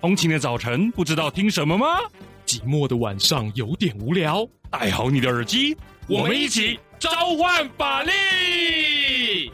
通勤的早晨不知道听什么吗？寂寞的晚上有点无聊，戴好你的耳机，我们一起召唤法力！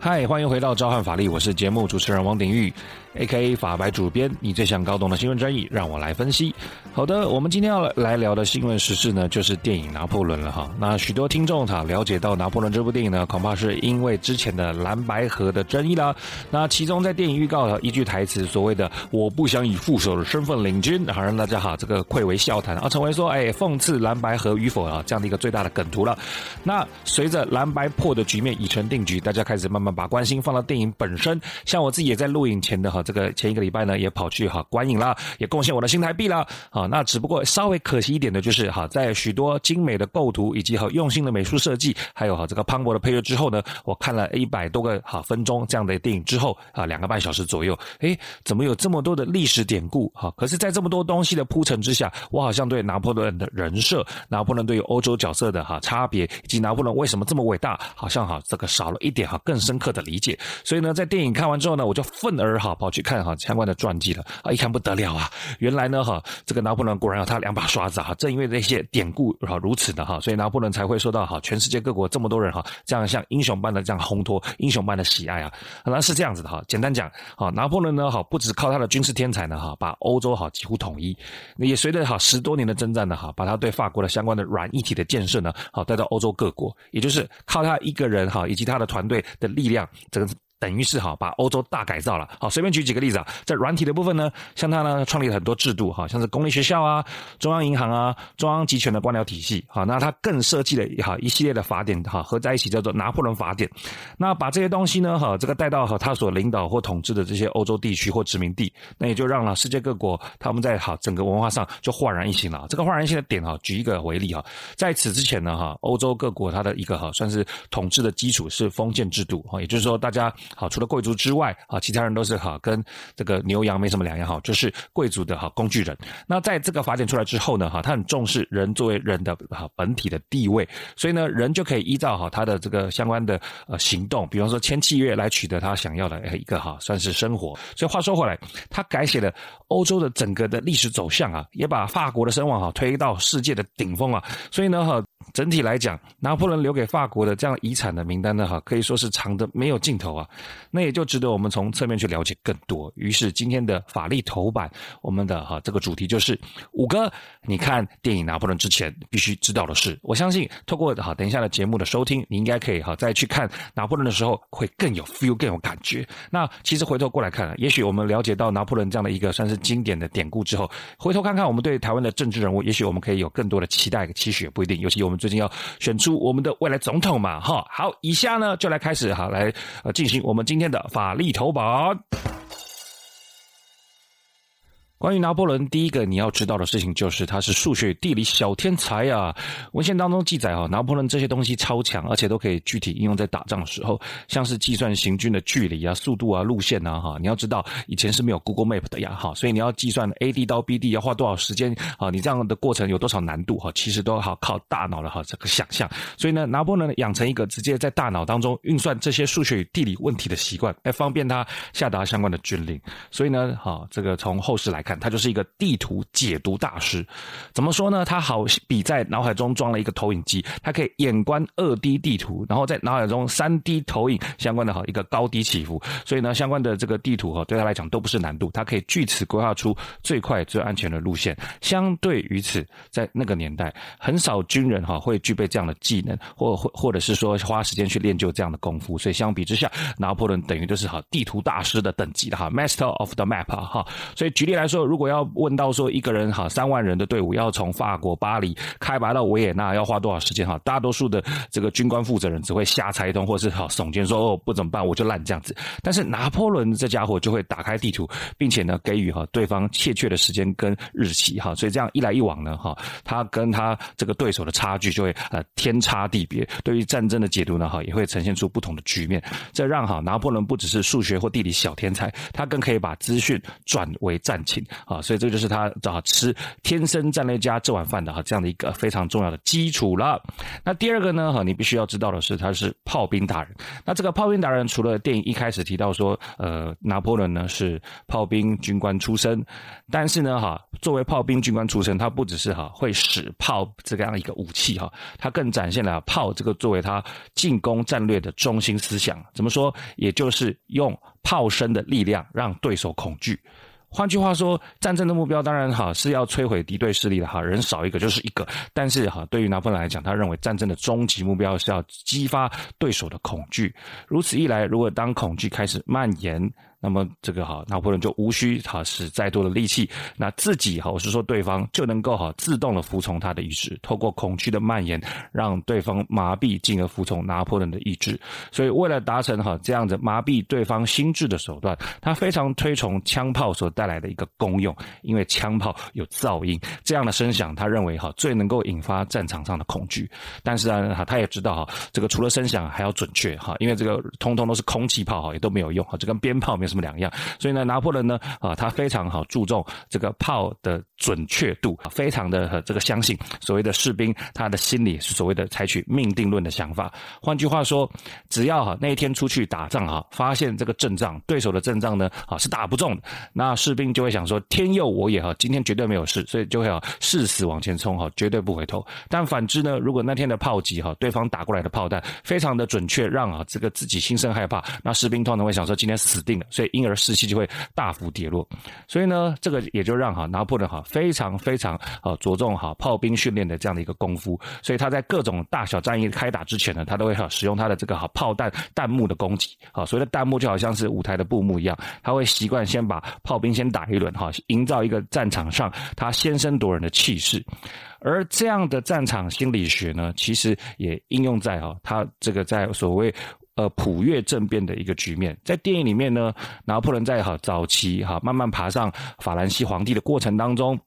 嗨，欢迎回到召唤法力，我是节目主持人王鼎玉。A.K.A. 法白主编，你最想搞懂的新闻争议，让我来分析。好的，我们今天要来聊的新闻时事呢，就是电影《拿破仑》了哈。那许多听众哈了解到《拿破仑》这部电影呢，恐怕是因为之前的蓝白合的争议啦。那其中在电影预告的一句台词，所谓的“我不想以副手的身份领军”，好让大家哈这个愧为笑谈啊，成为说哎讽刺蓝白合与否啊这样的一个最大的梗图了。那随着蓝白破的局面已成定局，大家开始慢慢把关心放到电影本身。像我自己也在录影前的哈。这个前一个礼拜呢，也跑去哈观影了，也贡献我的新台币了。好，那只不过稍微可惜一点的就是哈，在许多精美的构图以及和用心的美术设计，还有哈这个磅礴的配乐之后呢，我看了一百多个哈分钟这样的电影之后啊，两个半小时左右，诶，怎么有这么多的历史典故？哈，可是，在这么多东西的铺陈之下，我好像对拿破仑的人设、拿破仑对于欧洲角色的哈差别，以及拿破仑为什么这么伟大，好像哈这个少了一点哈更深刻的理解。所以呢，在电影看完之后呢，我就愤而哈跑去去看哈。相关的传记了啊，一看不得了啊！原来呢哈，这个拿破仑果然有他两把刷子哈。正因为这些典故哈如此的哈，所以拿破仑才会受到哈全世界各国这么多人哈这样像英雄般的这样烘托、英雄般的喜爱啊。那是这样子的哈。简单讲哈，拿破仑呢哈不只靠他的军事天才呢哈，把欧洲哈几乎统一，也随着哈十多年的征战呢哈，把他对法国的相关的软一体的建设呢好带到欧洲各国，也就是靠他一个人哈以及他的团队的力量，这个。等于是哈，把欧洲大改造了。好，随便举几个例子啊，在软体的部分呢，像他呢创立了很多制度哈，像是公立学校啊、中央银行啊、中央集权的官僚体系。好，那他更设计了哈一系列的法典哈，合在一起叫做拿破仑法典。那把这些东西呢哈，这个带到和他所领导或统治的这些欧洲地区或殖民地，那也就让了世界各国他们在哈整个文化上就焕然一新了。这个焕然一新的点哈，举一个为例哈，在此之前呢哈，欧洲各国它的一个哈算是统治的基础是封建制度哈，也就是说大家。好，除了贵族之外，啊，其他人都是哈跟这个牛羊没什么两样哈，就是贵族的哈工具人。那在这个法典出来之后呢，哈，他很重视人作为人的哈本体的地位，所以呢，人就可以依照哈他的这个相关的呃行动，比方说签契约来取得他想要的一个哈算是生活。所以话说回来，他改写了欧洲的整个的历史走向啊，也把法国的声望哈推到世界的顶峰啊。所以呢，哈整体来讲，拿破仑留给法国的这样遗产的名单呢，哈可以说是长的没有尽头啊。那也就值得我们从侧面去了解更多。于是今天的法力头版，我们的哈这个主题就是五个你看电影拿破仑之前必须知道的事。我相信透过哈等一下的节目的收听，你应该可以哈再去看拿破仑的时候会更有 feel 更有感觉。那其实回头过来看，也许我们了解到拿破仑这样的一个算是经典的典故之后，回头看看我们对台湾的政治人物，也许我们可以有更多的期待期许，也不一定。尤其我们最近要选出我们的未来总统嘛，哈。好，以下呢就来开始哈来呃进行我们今天的法力投保。关于拿破仑，第一个你要知道的事情就是他是数学与地理小天才啊！文献当中记载哈，拿破仑这些东西超强，而且都可以具体应用在打仗的时候，像是计算行军的距离啊、速度啊、路线啊哈。你要知道，以前是没有 Google Map 的呀哈，所以你要计算 A D 到 B D 要花多少时间啊？你这样的过程有多少难度哈？其实都好靠大脑的哈这个想象。所以呢，拿破仑养成一个直接在大脑当中运算这些数学与地理问题的习惯，来方便他下达相关的军令。所以呢，哈这个从后世来看。他就是一个地图解读大师。怎么说呢？他好比在脑海中装了一个投影机，他可以眼观二 D 地图，然后在脑海中三 D 投影相关的哈一个高低起伏。所以呢，相关的这个地图哈对他来讲都不是难度，他可以据此规划出最快最安全的路线。相对于此，在那个年代，很少军人哈会具备这样的技能，或或或者是说花时间去练就这样的功夫。所以相比之下，拿破仑等于就是哈地图大师的等级的哈，Master of the Map 哈。所以举例来说。说如果要问到说一个人哈三万人的队伍要从法国巴黎开拔到维也纳要花多少时间哈？大多数的这个军官负责人只会瞎猜一通，或是哈耸肩说哦不怎么办我就烂这样子。但是拿破仑这家伙就会打开地图，并且呢给予哈对方确切的时间跟日期哈。所以这样一来一往呢哈，他跟他这个对手的差距就会呃天差地别。对于战争的解读呢哈，也会呈现出不同的局面。这让哈拿破仑不只是数学或地理小天才，他更可以把资讯转为战情。啊，所以这就是他啊吃天生战略家这碗饭的哈这样的一个非常重要的基础了。那第二个呢哈，你必须要知道的是他是炮兵达人。那这个炮兵达人除了电影一开始提到说，呃，拿破仑呢是炮兵军官出身，但是呢哈，作为炮兵军官出身，他不只是哈会使炮这个样一个武器哈，他更展现了炮这个作为他进攻战略的中心思想。怎么说？也就是用炮声的力量让对手恐惧。换句话说，战争的目标当然哈是要摧毁敌对势力的哈，人少一个就是一个。但是哈，对于拿破仑来讲，他认为战争的终极目标是要激发对手的恐惧。如此一来，如果当恐惧开始蔓延，那么这个哈，拿破仑就无需哈使再多的力气，那自己哈，我是说对方就能够哈自动的服从他的意志，透过恐惧的蔓延，让对方麻痹，进而服从拿破仑的意志。所以为了达成哈这样子麻痹对方心智的手段，他非常推崇枪炮所带来的一个功用，因为枪炮有噪音，这样的声响他认为哈最能够引发战场上的恐惧。但是呢，他也知道哈这个除了声响还要准确哈，因为这个通通都是空气炮哈，也都没有用哈，这跟鞭炮没什么两样，所以呢，拿破仑呢，啊，他非常好注重这个炮的准确度，非常的这个相信所谓的士兵，他的心里是所谓的采取命定论的想法。换句话说，只要哈那一天出去打仗哈，发现这个阵仗对手的阵仗呢，啊是打不中的，那士兵就会想说天佑我也哈，今天绝对没有事，所以就会啊誓死往前冲哈，绝对不回头。但反之呢，如果那天的炮击哈，对方打过来的炮弹非常的准确，让啊这个自己心生害怕，那士兵通常会想说今天死定了，所以。婴儿士气就会大幅跌落，所以呢，这个也就让哈拿破仑哈非常非常啊着重哈炮兵训练的这样的一个功夫，所以他在各种大小战役开打之前呢，他都会哈使用他的这个哈炮弹弹幕的攻击啊，所谓的弹幕就好像是舞台的布幕一样，他会习惯先把炮兵先打一轮哈，营造一个战场上他先声夺人的气势，而这样的战场心理学呢，其实也应用在哈他这个在所谓。呃，普越政变的一个局面，在电影里面呢，拿破仑在哈早期哈慢慢爬上法兰西皇帝的过程当中。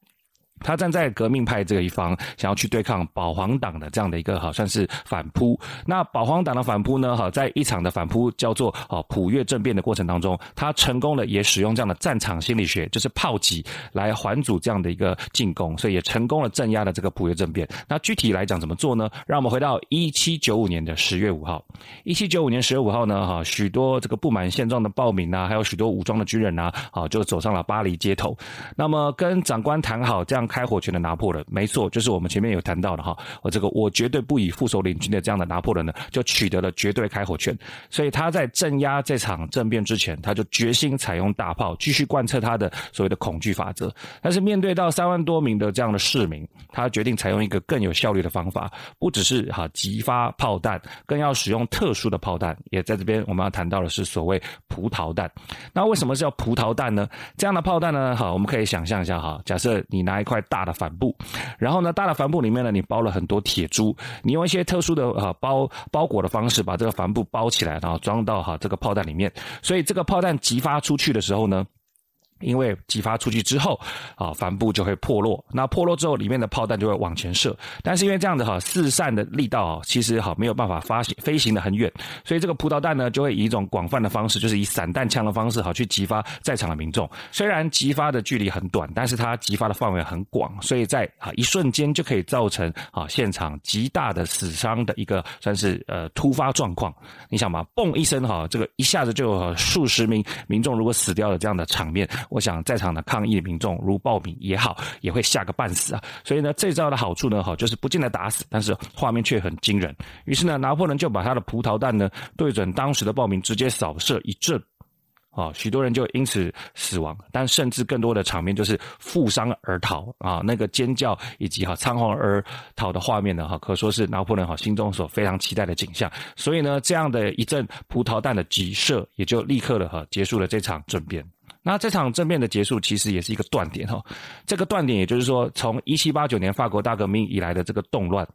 他站在革命派这个一方，想要去对抗保皇党的这样的一个好算是反扑。那保皇党的反扑呢？哈，在一场的反扑叫做啊普越政变的过程当中，他成功的也使用这样的战场心理学，就是炮击来还阻这样的一个进攻，所以也成功了镇压了这个普越政变。那具体来讲怎么做呢？让我们回到一七九五年的十月五号。一七九五年十月五号呢，哈，许多这个不满现状的暴民啊，还有许多武装的军人啊，啊，就走上了巴黎街头。那么跟长官谈好这样。开火权的拿破仑，没错，就是我们前面有谈到的哈，我这个我绝对不以副手领军的这样的拿破仑呢，就取得了绝对开火权。所以他在镇压这场政变之前，他就决心采用大炮，继续贯彻他的所谓的恐惧法则。但是面对到三万多名的这样的市民，他决定采用一个更有效率的方法，不只是哈击发炮弹，更要使用特殊的炮弹。也在这边我们要谈到的是所谓葡萄弹。那为什么是叫葡萄弹呢？这样的炮弹呢？哈，我们可以想象一下哈，假设你拿一块。大的帆布，然后呢，大的帆布里面呢，你包了很多铁珠，你用一些特殊的啊包包裹的方式把这个帆布包起来，然后装到哈这个炮弹里面，所以这个炮弹激发出去的时候呢。因为击发出去之后，啊，帆布就会破落。那破落之后，里面的炮弹就会往前射。但是因为这样的哈四散的力道，其实哈没有办法发行飞行的很远，所以这个葡萄弹呢，就会以一种广泛的方式，就是以散弹枪的方式，好去击发在场的民众。虽然击发的距离很短，但是它击发的范围很广，所以在啊一瞬间就可以造成啊现场极大的死伤的一个算是呃突发状况。你想嘛，嘣一声哈，这个一下子就有数十名民众如果死掉了这样的场面。我想在场的抗议的民众如暴民也好，也会吓个半死啊！所以呢，这招的好处呢，哈，就是不见得打死，但是画面却很惊人。于是呢，拿破仑就把他的葡萄弹呢对准当时的暴民，直接扫射一阵，啊，许多人就因此死亡，但甚至更多的场面就是负伤而逃啊，那个尖叫以及哈仓皇而逃的画面呢，哈，可说是拿破仑哈心中所非常期待的景象。所以呢，这样的一阵葡萄弹的急射，也就立刻的哈结束了这场政变。那这场政变的结束，其实也是一个断点哈。这个断点，也就是说，从一七八九年法国大革命以来的这个动乱，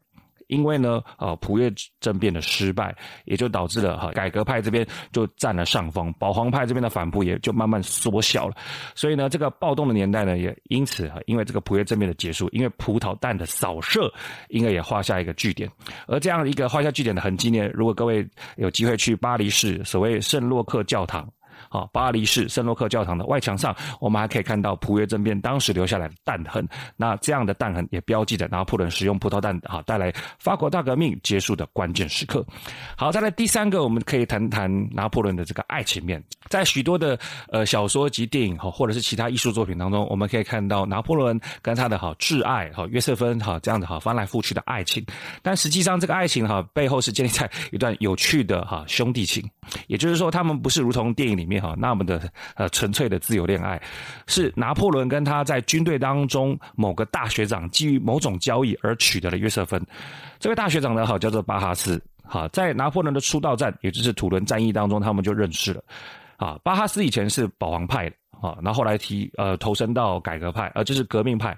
因为呢，呃，普越政变的失败，也就导致了哈，改革派这边就占了上风，保皇派这边的反扑也就慢慢缩小了。所以呢，这个暴动的年代呢，也因此哈，因为这个普越政变的结束，因为葡萄弹的扫射，应该也画下一个句点。而这样一个画下句点的痕迹呢，如果各位有机会去巴黎市所谓圣洛克教堂。啊，巴黎市圣洛克教堂的外墙上，我们还可以看到普约政变当时留下来的弹痕。那这样的弹痕也标记着拿破仑使用葡萄弹啊，带来法国大革命结束的关键时刻。好，再来第三个，我们可以谈谈拿破仑的这个爱情面。在许多的呃小说及电影哈，或者是其他艺术作品当中，我们可以看到拿破仑跟他的好挚爱哈约瑟芬哈这样的哈翻来覆去的爱情。但实际上，这个爱情哈背后是建立在一段有趣的哈兄弟情，也就是说，他们不是如同电影里面哈那么的呃纯粹的自由恋爱，是拿破仑跟他在军队当中某个大学长基于某种交易而取得了约瑟芬。这位大学长呢好叫做巴哈斯。好，在拿破仑的出道战，也就是土伦战役当中，他们就认识了。啊，巴哈斯以前是保皇派的，啊，然后来提呃投身到改革派，呃，就是革命派。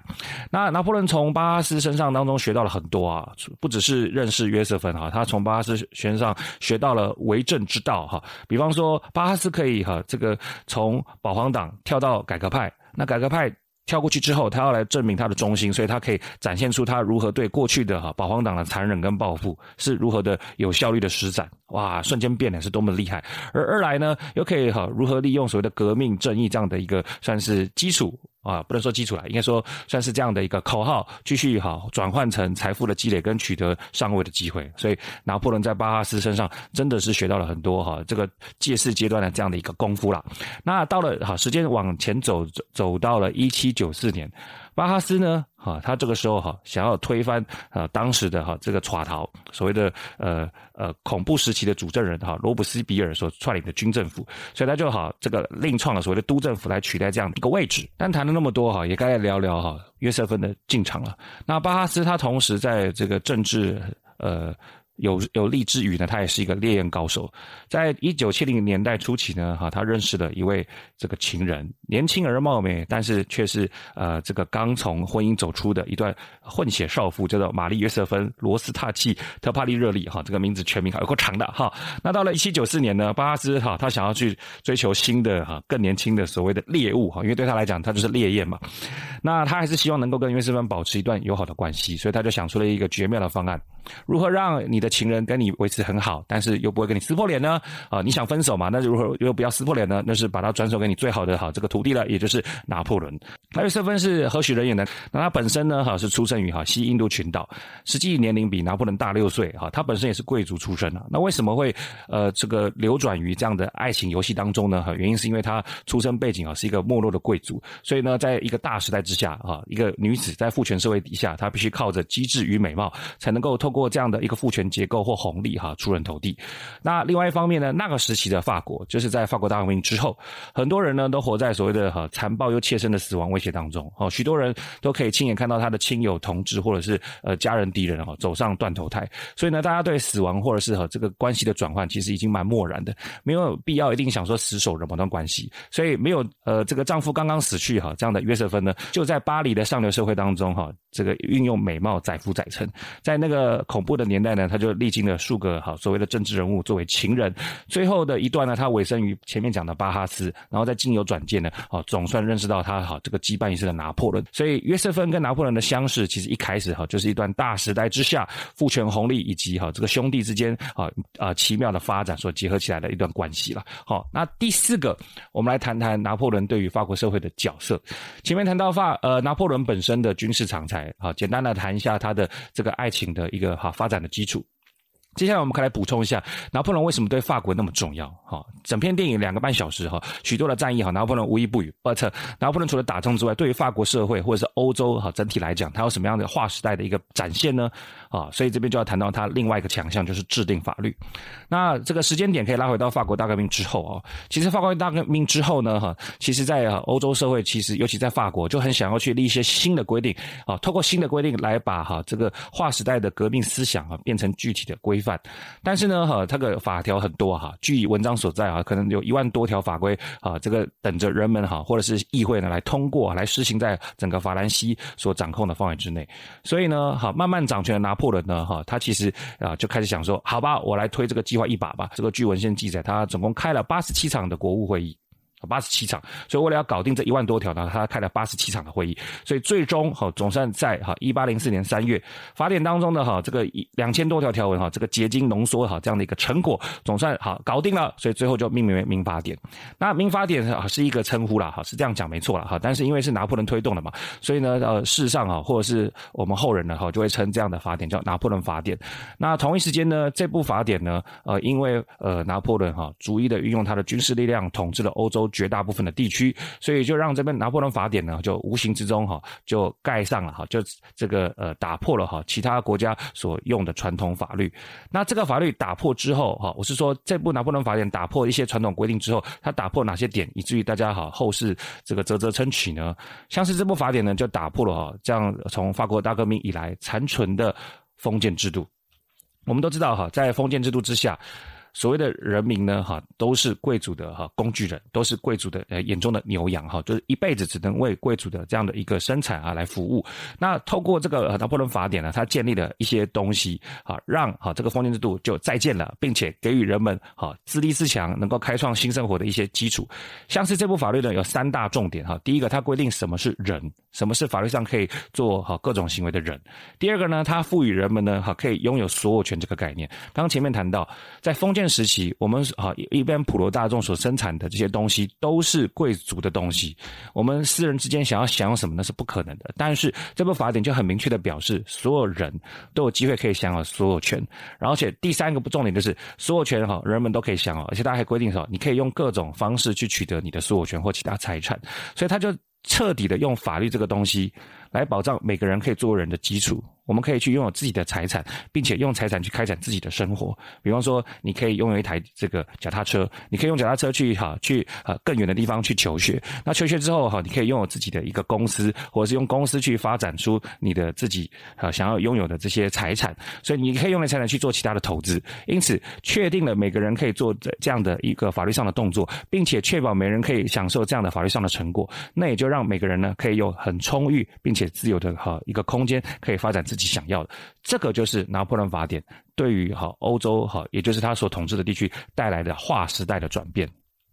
那拿破仑从巴哈斯身上当中学到了很多啊，不只是认识约瑟芬哈，他从巴哈斯身上学到了为政之道哈。比方说，巴哈斯可以哈这个从保皇党跳到改革派，那改革派。跳过去之后，他要来证明他的忠心，所以他可以展现出他如何对过去的哈保皇党的残忍跟报复是如何的有效率的施展，哇，瞬间变脸是多么厉害。而二来呢，又可以哈如何利用所谓的革命正义这样的一个算是基础。啊，不能说基础了，应该说算是这样的一个口号，继续哈转换成财富的积累跟取得上位的机会。所以拿破仑在巴哈斯身上真的是学到了很多哈这个借势阶段的这样的一个功夫了。那到了哈时间往前走走走到了一七九四年。巴哈斯呢？啊，他这个时候哈想要推翻啊当时的哈这个垮逃所谓的呃呃恐怖时期的主政人哈罗布斯比尔所率领的军政府，所以他就好这个另创了所谓的督政府来取代这样一个位置。但谈了那么多哈，也该来聊聊哈约瑟芬的进场了。那巴哈斯他同时在这个政治呃。有有力之余呢，他也是一个烈焰高手。在一九七零年代初期呢，哈，他认识了一位这个情人，年轻而貌美，但是却是呃这个刚从婚姻走出的一段混血少妇，叫做玛丽约瑟芬罗斯塔契特帕利热利哈，这个名字全名好有够长的哈。那到了一七九四年呢，巴哈斯哈他想要去追求新的哈更年轻的所谓的猎物哈，因为对他来讲他就是烈焰嘛。那他还是希望能够跟约瑟芬保持一段友好的关系，所以他就想出了一个绝妙的方案，如何让你的情人跟你维持很好，但是又不会跟你撕破脸呢？啊，你想分手嘛？那如何又不要撕破脸呢？那是把他转手给你最好的哈这个徒弟了，也就是拿破仑。那约瑟芬是何许人也呢？那他本身呢哈是出生于哈西印度群岛，实际年龄比拿破仑大六岁哈。他本身也是贵族出身啊。那为什么会呃这个流转于这样的爱情游戏当中呢？哈，原因是因为他出生背景啊是一个没落的贵族，所以呢，在一个大时代之下啊，一个女子在父权社会底下，她必须靠着机智与美貌，才能够透过这样的一个父权结构或红利哈出人头地。那另外一方面呢，那个时期的法国，就是在法国大革命之后，很多人呢都活在所谓的哈残暴又切身的死亡威胁当中。哦，许多人都可以亲眼看到他的亲友、同志或者是呃家人、敌人哈走上断头台。所以呢，大家对死亡或者是和这个关系的转换，其实已经蛮漠然的，没有必要一定想说死守着某段关系。所以没有呃这个丈夫刚刚死去哈这样的约瑟芬呢，就在巴黎的上流社会当中哈这个运用美貌载夫载沉，在那个恐怖的年代呢，他就历经。了数个好所谓的政治人物作为情人，最后的一段呢，他委身于前面讲的巴哈斯，然后在经由转介呢，好总算认识到他好这个羁绊一世的拿破仑。所以约瑟芬跟拿破仑的相识，其实一开始哈就是一段大时代之下父权红利以及哈这个兄弟之间啊啊奇妙的发展所结合起来的一段关系了。好，那第四个，我们来谈谈拿破仑对于法国社会的角色。前面谈到法呃拿破仑本身的军事长才，好简单的谈一下他的这个爱情的一个好发展的基础。接下来我们可以来补充一下，拿破仑为什么对法国那么重要？哈，整篇电影两个半小时哈，许多的战役哈，拿破仑无一不语。But 拿破仑除了打仗之外，对于法国社会或者是欧洲哈整体来讲，他有什么样的划时代的一个展现呢？啊，所以这边就要谈到他另外一个强项，就是制定法律。那这个时间点可以拉回到法国大革命之后啊。其实法国大革命之后呢，哈，其实在欧洲社会，其实尤其在法国，就很想要去立一些新的规定啊，透过新的规定来把哈这个划时代的革命思想啊变成具体的规范。但是呢，哈，这个法条很多哈，据文章所在啊，可能有一万多条法规啊，这个等着人们哈，或者是议会呢来通过，来施行在整个法兰西所掌控的范围之内。所以呢，哈，慢慢掌权的拿破了呢，哈，他其实啊就开始想说，好吧，我来推这个计划一把吧。这个据文献记载，他总共开了八十七场的国务会议。八十七场，所以为了要搞定这一万多条呢，他开了八十七场的会议，所以最终哈总算在哈一八零四年三月法典当中呢哈这个一两千多条条文哈这个结晶浓缩哈这样的一个成果总算好搞定了，所以最后就命名为民法典。那民法典啊是一个称呼啦哈，是这样讲没错了哈，但是因为是拿破仑推动的嘛，所以呢呃事实上啊或者是我们后人呢哈就会称这样的法典叫拿破仑法典。那同一时间呢这部法典呢呃因为呃拿破仑哈逐一的运用他的军事力量统治了欧洲。绝大部分的地区，所以就让这边拿破仑法典呢，就无形之中哈，就盖上了哈，就这个呃打破了哈其他国家所用的传统法律。那这个法律打破之后哈，我是说这部拿破仑法典打破一些传统规定之后，它打破哪些点，以至于大家哈后世这个啧啧称奇呢？像是这部法典呢，就打破了哈这样从法国大革命以来残存的封建制度。我们都知道哈，在封建制度之下。所谓的人民呢，哈，都是贵族的哈工具人，都是贵族的呃眼中的牛羊哈，就是一辈子只能为贵族的这样的一个生产啊来服务。那透过这个拿破仑法典呢，它建立了一些东西，啊，让哈这个封建制度就再见了，并且给予人们哈自立自强，能够开创新生活的一些基础。像是这部法律呢，有三大重点哈，第一个，它规定什么是人，什么是法律上可以做哈各种行为的人。第二个呢，它赋予人们呢哈可以拥有所有权这个概念。刚刚前面谈到，在封建时期，我们啊一般普罗大众所生产的这些东西都是贵族的东西，我们私人之间想要享有什么那是不可能的。但是这部法典就很明确的表示，所有人都有机会可以享有所有权。而且第三个不重点就是所有权哈，人们都可以享有，而且它还规定说，你可以用各种方式去取得你的所有权或其他财产。所以他就彻底的用法律这个东西来保障每个人可以做人的基础。我们可以去拥有自己的财产，并且用财产去开展自己的生活。比方说，你可以拥有一台这个脚踏车，你可以用脚踏车去哈去呃更远的地方去求学。那求学之后哈，你可以拥有自己的一个公司，或者是用公司去发展出你的自己呃想要拥有的这些财产。所以你可以用那财产去做其他的投资。因此，确定了每个人可以做这这样的一个法律上的动作，并且确保每人可以享受这样的法律上的成果。那也就让每个人呢可以有很充裕并且自由的哈一个空间，可以发展自己想要的，这个就是拿破仑法典对于哈欧洲哈，也就是他所统治的地区带来的划时代的转变。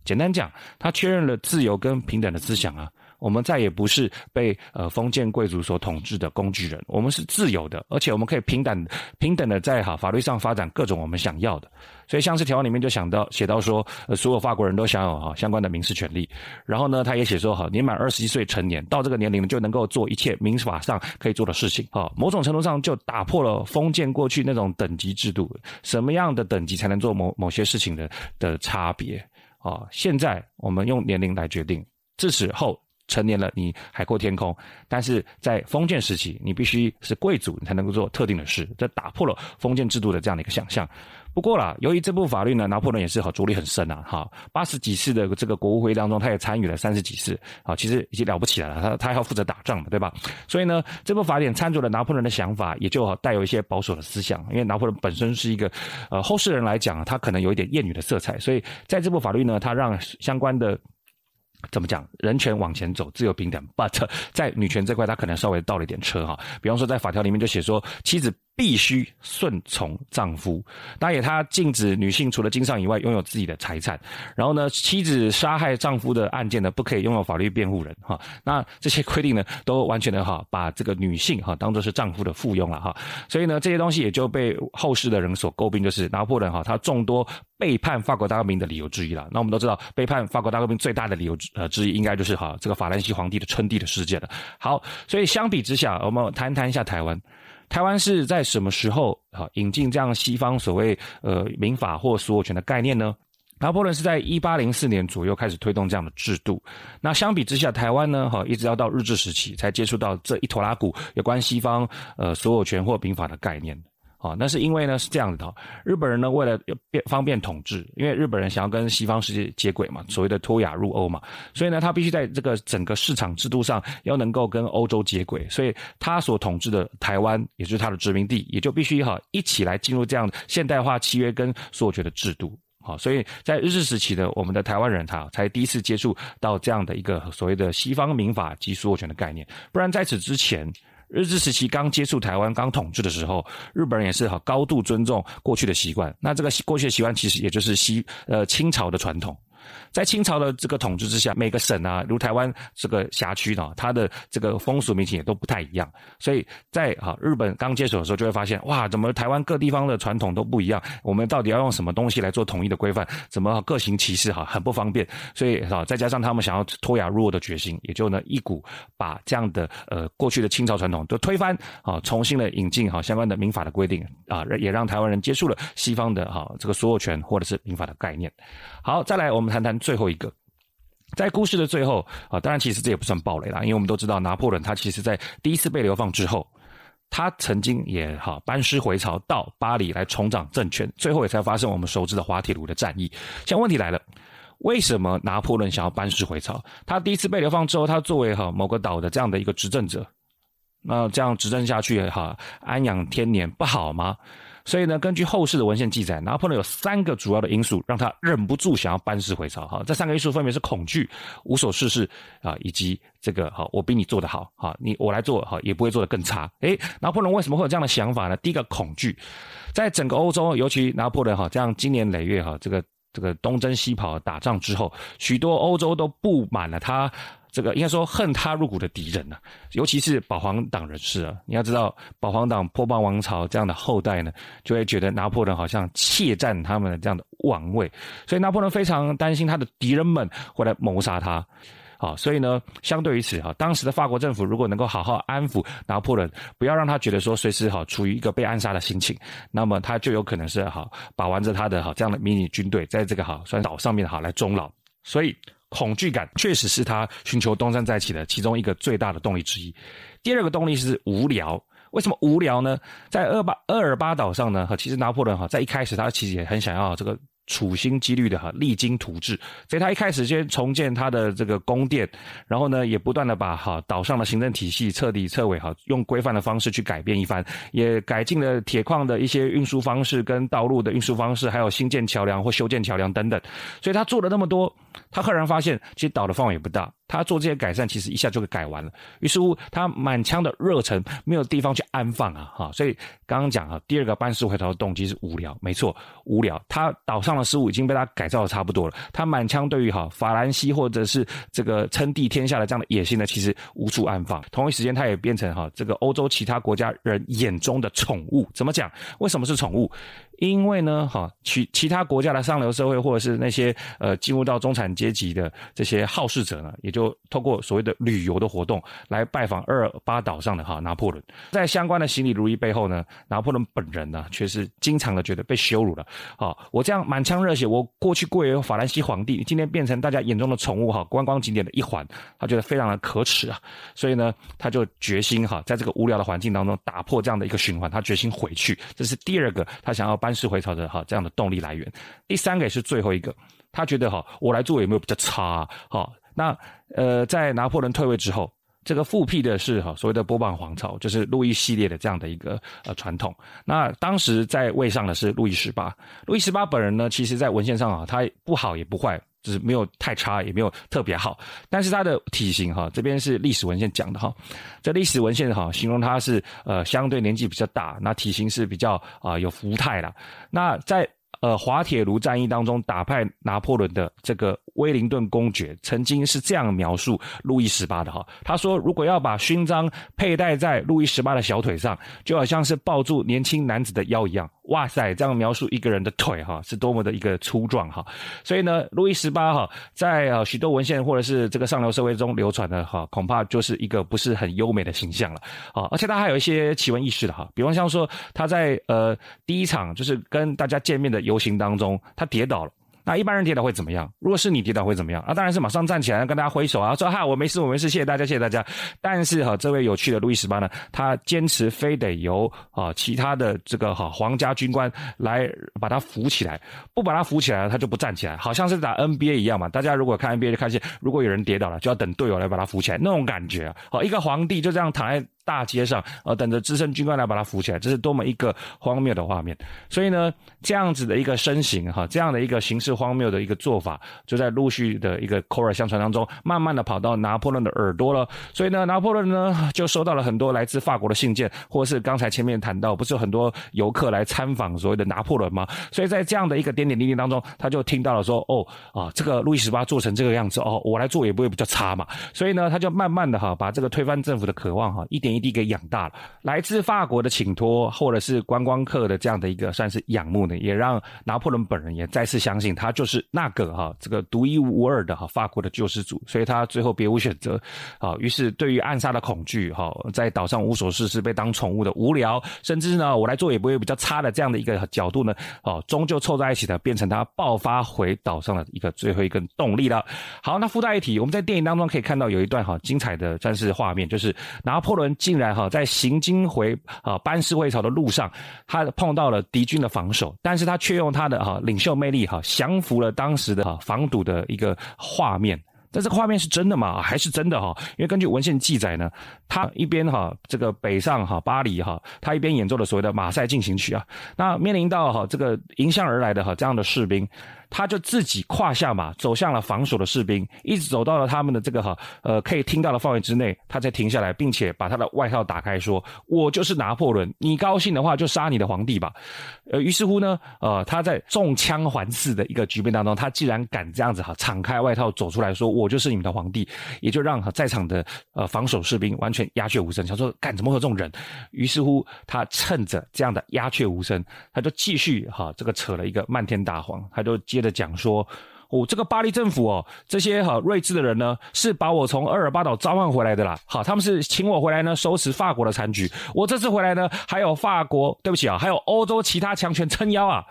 简单讲，他确认了自由跟平等的思想啊。我们再也不是被呃封建贵族所统治的工具人，我们是自由的，而且我们可以平等平等的在哈法律上发展各种我们想要的。所以像是条文里面就想到写到说，呃，所有法国人都享有哈相关的民事权利。然后呢，他也写说哈，年满二十一岁成年，到这个年龄就能够做一切民法上可以做的事情。哈，某种程度上就打破了封建过去那种等级制度，什么样的等级才能做某某些事情的的差别。啊，现在我们用年龄来决定，自此后。成年了，你海阔天空。但是在封建时期，你必须是贵族，你才能够做特定的事。这打破了封建制度的这样的一个想象。不过啦，由于这部法律呢，拿破仑也是好着力很深啊，哈，八十几次的这个国务会议当中，他也参与了三十几次，啊，其实已经了不起来了。他他还要负责打仗嘛，对吧？所以呢，这部法典参照了拿破仑的想法，也就带有一些保守的思想。因为拿破仑本身是一个，呃，后世人来讲，他可能有一点厌女的色彩，所以在这部法律呢，他让相关的。怎么讲？人权往前走，自由平等，but 在女权这块，他可能稍微倒了一点车哈。比方说，在法条里面就写说，妻子。必须顺从丈夫，当然也他禁止女性除了经商以外拥有自己的财产。然后呢，妻子杀害丈夫的案件呢，不可以拥有法律辩护人哈。那这些规定呢，都完全的哈，把这个女性哈当做是丈夫的附庸了哈。所以呢，这些东西也就被后世的人所诟病，就是拿破仑哈他众多背叛法国大革命的理由之一了。那我们都知道，背叛法国大革命最大的理由呃之一，应该就是哈这个法兰西皇帝的称帝的事件了。好，所以相比之下，我们谈谈一下台湾。台湾是在什么时候啊引进这样西方所谓呃民法或所有权的概念呢？拿破仑是在一八零四年左右开始推动这样的制度。那相比之下，台湾呢哈一直要到日治时期才接触到这一坨拉古有关西方呃所有权或民法的概念。啊，那是因为呢是这样子的，日本人呢为了便方便统治，因为日本人想要跟西方世界接轨嘛，所谓的脱亚入欧嘛，所以呢他必须在这个整个市场制度上要能够跟欧洲接轨，所以他所统治的台湾，也就是他的殖民地，也就必须哈一起来进入这样现代化契约跟所有权的制度。好，所以在日治时期的我们的台湾人他才第一次接触到这样的一个所谓的西方民法及所有权的概念，不然在此之前。日治时期刚接触台湾、刚统治的时候，日本人也是好高度尊重过去的习惯。那这个过去的习惯其实也就是西呃清朝的传统。在清朝的这个统治之下，每个省啊，如台湾这个辖区呢，它的这个风俗民情也都不太一样。所以在哈日本刚接手的时候，就会发现哇，怎么台湾各地方的传统都不一样？我们到底要用什么东西来做统一的规范？怎么各行其事哈，很不方便。所以哈，再加上他们想要脱亚入欧的决心，也就呢一股把这样的呃过去的清朝传统都推翻啊，重新的引进哈相关的民法的规定啊，也让台湾人接触了西方的哈这个所有权或者是民法的概念。好，再来我们谈谈最后一个，在故事的最后啊，当然其实这也不算暴雷啦，因为我们都知道拿破仑他其实在第一次被流放之后，他曾经也哈班师回朝到巴黎来重掌政权，最后也才发生我们熟知的滑铁卢的战役。现在问题来了，为什么拿破仑想要班师回朝？他第一次被流放之后，他作为哈某个岛的这样的一个执政者，那这样执政下去哈安养天年不好吗？所以呢，根据后世的文献记载，拿破仑有三个主要的因素让他忍不住想要班师回朝。哈，这三个因素分别是恐惧、无所事事啊，以及这个哈，我比你做得好，哈，你我来做哈也不会做得更差。诶，拿破仑为什么会有这样的想法呢？第一个恐惧，在整个欧洲，尤其拿破仑哈这样经年累月哈这个这个东征西跑打仗之后，许多欧洲都布满了他。这个应该说恨他入骨的敌人呢、啊，尤其是保皇党人士啊。你要知道，保皇党波旁王朝这样的后代呢，就会觉得拿破仑好像窃占他们的这样的王位，所以拿破仑非常担心他的敌人们会来谋杀他。好，所以呢，相对于此哈，当时的法国政府如果能够好好安抚拿破仑，不要让他觉得说随时哈处于一个被暗杀的心情，那么他就有可能是好把玩着他的哈这样的迷你军队，在这个哈算岛上面哈来终老。所以。恐惧感确实是他寻求东山再起的其中一个最大的动力之一。第二个动力是无聊。为什么无聊呢？在厄巴厄尔巴岛上呢，哈，其实拿破仑哈在一开始他其实也很想要这个。处心积虑的哈，励精图治，所以他一开始先重建他的这个宫殿，然后呢，也不断的把哈岛上的行政体系彻底彻尾哈，用规范的方式去改变一番，也改进了铁矿的一些运输方式跟道路的运输方式，还有新建桥梁或修建桥梁等等。所以他做了那么多，他赫然发现，其实岛的范围也不大。他做这些改善，其实一下就给改完了。于是乎，他满腔的热忱没有地方去安放啊，哈！所以刚刚讲啊，第二个班师回朝的动机是无聊，没错，无聊。他岛上的事物已经被他改造的差不多了，他满腔对于哈法兰西或者是这个称帝天下的这样的野心呢，其实无处安放。同一时间，他也变成哈这个欧洲其他国家人眼中的宠物。怎么讲？为什么是宠物？因为呢，哈，其其他国家的上流社会或者是那些呃进入到中产阶阶级的这些好事者呢，也就透过所谓的旅游的活动来拜访厄尔巴岛上的哈拿破仑。在相关的行李如仪背后呢，拿破仑本人呢却是经常的觉得被羞辱了。好，我这样满腔热血，我过去贵为法兰西皇帝，今天变成大家眼中的宠物哈，观光景点的一环，他觉得非常的可耻啊。所以呢，他就决心哈，在这个无聊的环境当中打破这样的一个循环，他决心回去。这是第二个他想要。班师回朝的哈这样的动力来源，第三个也是最后一个，他觉得哈我来做有没有比较差啊？好，那呃在拿破仑退位之后，这个复辟的是哈所谓的波旁皇朝，就是路易系列的这样的一个呃传统。那当时在位上的是路易十八，路易十八本人呢，其实在文献上啊，他不好也不坏。就是没有太差，也没有特别好，但是他的体型哈，这边是历史文献讲的哈，这历史文献哈形容他是呃相对年纪比较大，那体型是比较啊、有福态啦。那在呃滑铁卢战役当中打败拿破仑的这个威灵顿公爵，曾经是这样描述路易十八的哈，他说如果要把勋章佩戴在路易十八的小腿上，就好像是抱住年轻男子的腰一样。哇塞，这样描述一个人的腿哈，是多么的一个粗壮哈。所以呢，路易十八哈，在啊许多文献或者是这个上流社会中流传的哈，恐怕就是一个不是很优美的形象了啊。而且他还有一些奇闻异事的哈，比方像说他在呃第一场就是跟大家见面的游行当中，他跌倒了。那一般人跌倒会怎么样？如果是你跌倒会怎么样？啊，当然是马上站起来跟大家挥手啊，说哈我没事我没事，谢谢大家谢谢大家。但是哈，这位有趣的路易十八呢，他坚持非得由啊其他的这个哈皇家军官来把他扶起来，不把他扶起来他就不站起来，好像是打 NBA 一样嘛。大家如果看 NBA 就看见，如果有人跌倒了，就要等队友来把他扶起来，那种感觉啊。好，一个皇帝就这样躺在大街上，呃，等着资深军官来把他扶起来，这是多么一个荒谬的画面。所以呢，这样子的一个身形哈，这样的一个形式荒谬的一个做法，就在陆续的一个口耳相传当中，慢慢的跑到拿破仑的耳朵了。所以呢，拿破仑呢就收到了很多来自法国的信件，或是刚才前面谈到，不是有很多游客来参访所谓的拿破仑吗？所以在这样的一个点点滴滴当中，他就听到了说，哦啊，这个路易十八做成这个样子，哦，我来做也不会比较差嘛。所以呢，他就慢慢的哈，把这个推翻政府的渴望哈，一点一地给养大了。来自法国的请托，或者是观光客的这样的一个算是仰慕呢，也让拿破仑本人也再次相信他就是那个哈这个独一无二的哈法国的救世主。所以他最后别无选择啊，于是对于暗杀的恐惧哈，在岛上无所事事、被当宠物的无聊，甚至呢我来做也不会比较差的这样的一个角度呢，哦，终究凑在一起的，变成他爆发回岛上的一个最后一根动力了。好，那附带一提，我们在电影当中可以看到有一段哈精彩的战士画面，就是拿破仑竟然哈在行经回啊班师回朝的路上，他碰到了敌军的防守，但是他却用他的哈领袖魅力哈降服了当时的哈防堵的一个画面。但这个画面是真的吗？还是真的哈？因为根据文献记载呢，他一边哈这个北上哈巴黎哈，他一边演奏了所谓的马赛进行曲啊，那面临到哈这个迎向而来的哈这样的士兵。他就自己跨下马，走向了防守的士兵，一直走到了他们的这个哈呃可以听到的范围之内，他才停下来，并且把他的外套打开，说：“我就是拿破仑，你高兴的话就杀你的皇帝吧。”呃，于是乎呢，呃，他在中枪环伺的一个局面当中，他既然敢这样子哈敞开外套走出来说：“我就是你们的皇帝”，也就让在场的呃防守士兵完全鸦雀无声，想说：“干怎么会有这种人？”于是乎，他趁着这样的鸦雀无声，他就继续哈这个扯了一个漫天大谎，他就接。着讲说，哦，这个巴黎政府哦，这些哈睿智的人呢，是把我从厄尔巴岛召唤回来的啦。好，他们是请我回来呢，收拾法国的残局。我这次回来呢，还有法国，对不起啊，还有欧洲其他强权撑腰啊。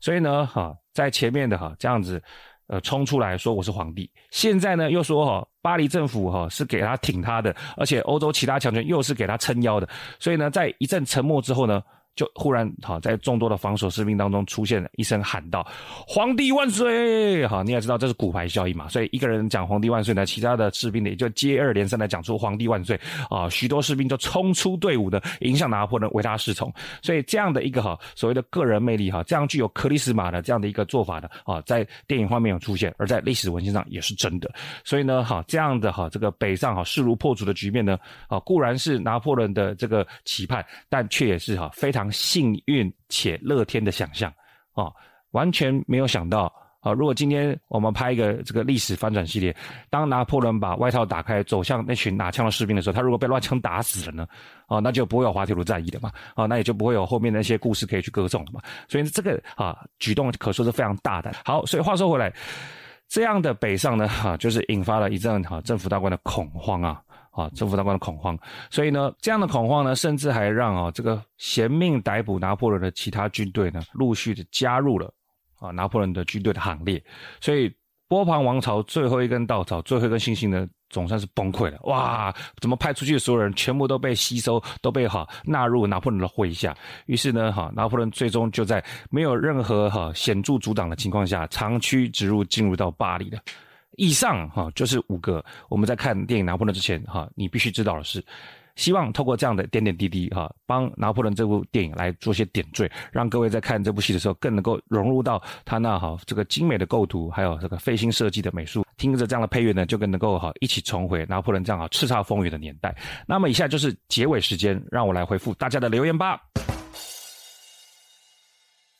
所以呢，哈，在前面的哈这样子，呃，冲出来说我是皇帝。现在呢，又说哈，巴黎政府哈是给他挺他的，而且欧洲其他强权又是给他撑腰的。所以呢，在一阵沉默之后呢。就忽然好，在众多的防守士兵当中出现了一声喊道：“皇帝万岁！”好，你也知道这是骨牌效应嘛，所以一个人讲“皇帝万岁”呢，其他的士兵呢也就接二连三的讲出“皇帝万岁”啊，许多士兵就冲出队伍的迎向拿破仑，为他侍从。所以这样的一个哈所谓的个人魅力哈，这样具有克里斯玛的这样的一个做法的啊，在电影画面有出现，而在历史文献上也是真的。所以呢，哈这样的哈这个北上哈势如破竹的局面呢，啊固然是拿破仑的这个期盼，但却也是哈非常。幸运且乐天的想象啊，完全没有想到啊！如果今天我们拍一个这个历史翻转系列，当拿破仑把外套打开，走向那群拿枪的士兵的时候，他如果被乱枪打死了呢？啊，那就不会有滑铁卢战役了嘛！啊，那也就不会有后面那些故事可以去歌颂了嘛！所以这个啊举动可说是非常大胆。好，所以话说回来，这样的北上呢，哈，就是引发了一阵哈政府大官的恐慌啊。啊，政府大官的恐慌，所以呢，这样的恐慌呢，甚至还让啊这个嫌命逮捕拿破仑的其他军队呢，陆续的加入了啊拿破仑的军队的行列，所以波旁王朝最后一根稻草，最后一根星星呢，总算是崩溃了。哇，怎么派出去的所有人全部都被吸收，都被哈纳入拿破仑的麾下？于是呢，哈拿破仑最终就在没有任何哈显著阻挡的情况下，长驱直入，进入到巴黎了。以上哈就是五个我们在看电影《拿破仑》之前哈，你必须知道的是，希望透过这样的点点滴滴哈，帮拿破仑这部电影来做些点缀，让各位在看这部戏的时候更能够融入到他那哈这个精美的构图，还有这个费心设计的美术，听着这样的配乐呢，就更能够哈一起重回拿破仑这样哈叱咤风云的年代。那么以下就是结尾时间，让我来回复大家的留言吧。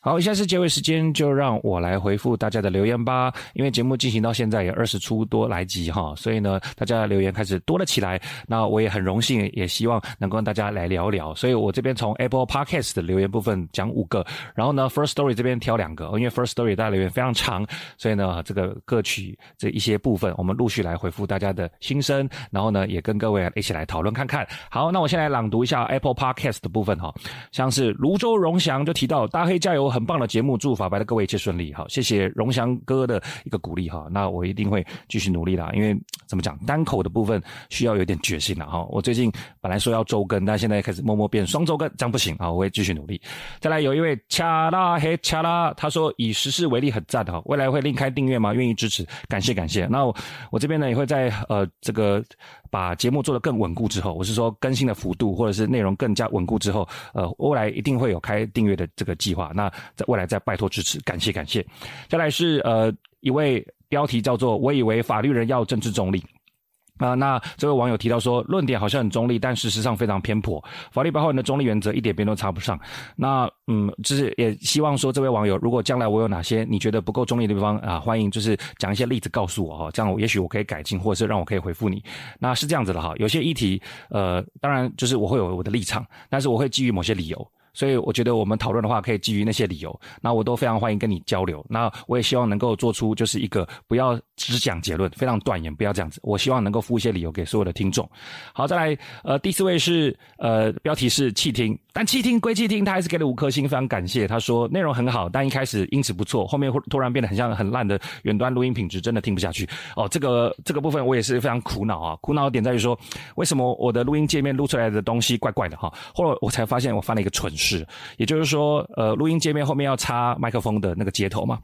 好，以下是结尾时间，就让我来回复大家的留言吧。因为节目进行到现在也二十出多来集哈，所以呢，大家的留言开始多了起来。那我也很荣幸，也希望能够跟大家来聊聊。所以我这边从 Apple Podcast 的留言部分讲五个，然后呢，First Story 这边挑两个，因为 First Story 大家留言非常长，所以呢，这个歌曲这一些部分，我们陆续来回复大家的心声，然后呢，也跟各位一起来讨论看看。好，那我先来朗读一下 Apple Podcast 的部分哈，像是泸州荣祥就提到大黑加油。很棒的节目，祝法白的各位一切顺利。好，谢谢荣祥哥的一个鼓励哈。那我一定会继续努力啦，因为怎么讲，单口的部分需要有点决心了哈。我最近本来说要周更，但现在开始默默变双周更，这样不行啊。我会继续努力。再来有一位恰拉嘿恰拉，他说以时事为例很赞哈，未来会另开订阅吗？愿意支持，感谢感谢。那，我这边呢也会在呃这个把节目做得更稳固之后，我是说更新的幅度或者是内容更加稳固之后，呃，未来一定会有开订阅的这个计划。那在未来再拜托支持，感谢感谢。再来是呃一位标题叫做“我以为法律人要政治中立”。啊、那这位网友提到说，论点好像很中立，但事实上非常偏颇。法律白话文的中立原则一点边都插不上。那嗯，就是也希望说，这位网友，如果将来我有哪些你觉得不够中立的地方啊，欢迎就是讲一些例子告诉我哈，这样也许我可以改进，或者是让我可以回复你。那是这样子的哈，有些议题，呃，当然就是我会有我的立场，但是我会基于某些理由。所以我觉得我们讨论的话，可以基于那些理由，那我都非常欢迎跟你交流。那我也希望能够做出就是一个不要只讲结论，非常断言，不要这样子。我希望能够附一些理由给所有的听众。好，再来，呃，第四位是呃，标题是弃听，但弃听归弃听，他还是给了五颗星，非常感谢。他说内容很好，但一开始音质不错，后面突然变得很像很烂的远端录音品质，真的听不下去。哦，这个这个部分我也是非常苦恼啊，苦恼的点在于说，为什么我的录音界面录出来的东西怪怪的哈？后来我才发现我犯了一个蠢事。是，也就是说，呃，录音界面后面要插麦克风的那个接头嘛，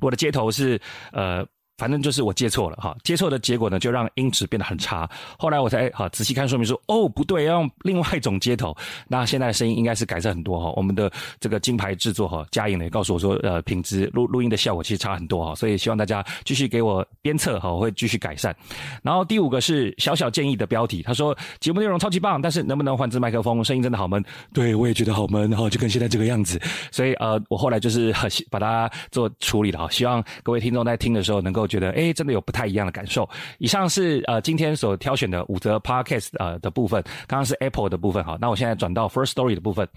我的接头是呃。反正就是我接错了哈，接错的结果呢，就让音质变得很差。后来我才好仔细看说明书，哦，不对，要用另外一种接头。那现在的声音应该是改善很多哈。我们的这个金牌制作哈，佳颖呢也告诉我说，呃，品质录录音的效果其实差很多哈。所以希望大家继续给我鞭策哈，我会继续改善。然后第五个是小小建议的标题，他说节目内容超级棒，但是能不能换支麦克风？声音真的好闷。对，我也觉得好闷哈，就跟现在这个样子。所以呃，我后来就是把它做处理了哈。希望各位听众在听的时候能够。觉得哎，真的有不太一样的感受。以上是呃今天所挑选的五则 Podcast 呃的部分，刚刚是 Apple 的部分好。那我现在转到 First Story 的部分。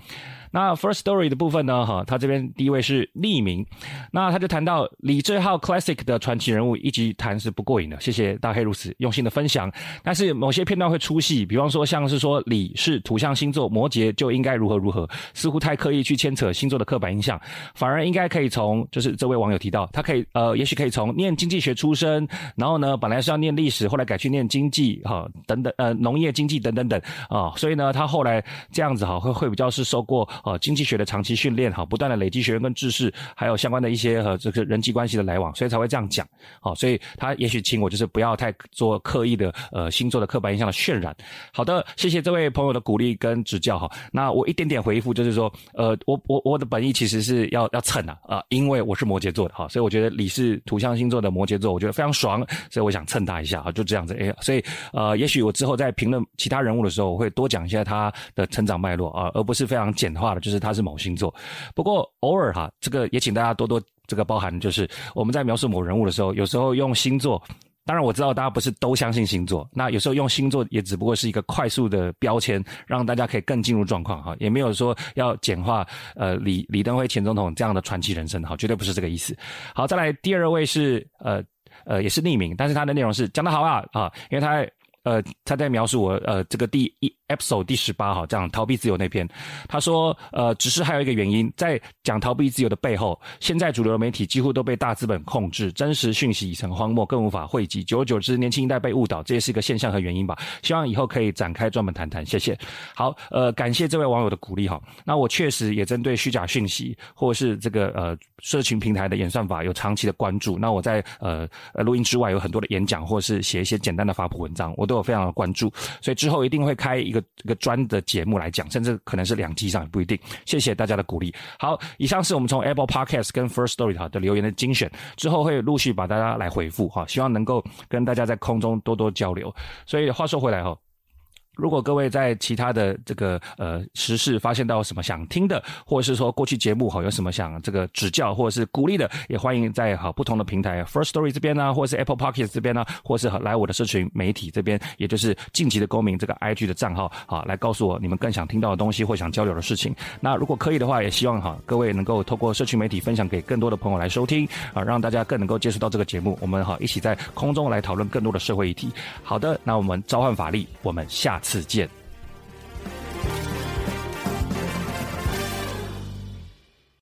那 First Story 的部分呢？哈，他这边第一位是匿名，那他就谈到李这号 Classic 的传奇人物，一集谈是不过瘾的。谢谢大黑如此用心的分享，但是某些片段会出戏，比方说像是说李是土象星座摩羯就应该如何如何，似乎太刻意去牵扯星座的刻板印象，反而应该可以从就是这位网友提到，他可以呃，也许可以从念经济学出身，然后呢，本来是要念历史，后来改去念经济哈等等呃农业经济等等等啊，所以呢，他后来这样子哈会会比较是受过。呃，经济学的长期训练，哈，不断的累积学员跟知识，还有相关的一些和这个人际关系的来往，所以才会这样讲，好，所以他也许请我就是不要太做刻意的呃星座的刻板印象的渲染。好的，谢谢这位朋友的鼓励跟指教，哈，那我一点点回复就是说，呃，我我我的本意其实是要要蹭啊，啊，因为我是摩羯座的，哈，所以我觉得你是土象星座的摩羯座，我觉得非常爽，所以我想蹭他一下，哈，就这样子，哎，所以呃，也许我之后在评论其他人物的时候，我会多讲一下他的成长脉络啊，而不是非常简化。就是他是某星座，不过偶尔哈，这个也请大家多多这个包含。就是我们在描述某人物的时候，有时候用星座，当然我知道大家不是都相信星座，那有时候用星座也只不过是一个快速的标签，让大家可以更进入状况哈，也没有说要简化呃李李登辉前总统这样的传奇人生哈，绝对不是这个意思。好，再来第二位是呃呃也是匿名，但是他的内容是讲得好啊啊，因为他呃他在描述我呃这个第一。episode 第十八号这样逃避自由那篇，他说，呃，只是还有一个原因，在讲逃避自由的背后，现在主流媒体几乎都被大资本控制，真实讯息已成荒漠，更无法汇集，久而久之，年轻一代被误导，这也是一个现象和原因吧。希望以后可以展开专门谈谈，谢谢。好，呃，感谢这位网友的鼓励哈。那我确实也针对虚假讯息或是这个呃社群平台的演算法有长期的关注。那我在呃呃录音之外有很多的演讲或是写一些简单的发布文章，我都有非常的关注，所以之后一定会开一个。一个专的节目来讲，甚至可能是两集上也不一定。谢谢大家的鼓励。好，以上是我们从 Apple Podcasts 跟 First Story 哈的留言的精选，之后会陆续把大家来回复哈，希望能够跟大家在空中多多交流。所以话说回来哈。如果各位在其他的这个呃时事发现到什么想听的，或者是说过去节目哈有什么想这个指教或者是鼓励的，也欢迎在好不同的平台 First Story 这边呢，或者是 Apple Podcast 这边呢，或是来我的社群媒体这边，也就是晋级的公民这个 IG 的账号好，来告诉我你们更想听到的东西或想交流的事情。那如果可以的话，也希望哈各位能够透过社群媒体分享给更多的朋友来收听啊，让大家更能够接触到这个节目。我们好一起在空中来讨论更多的社会议题。好的，那我们召唤法力，我们下次。次见。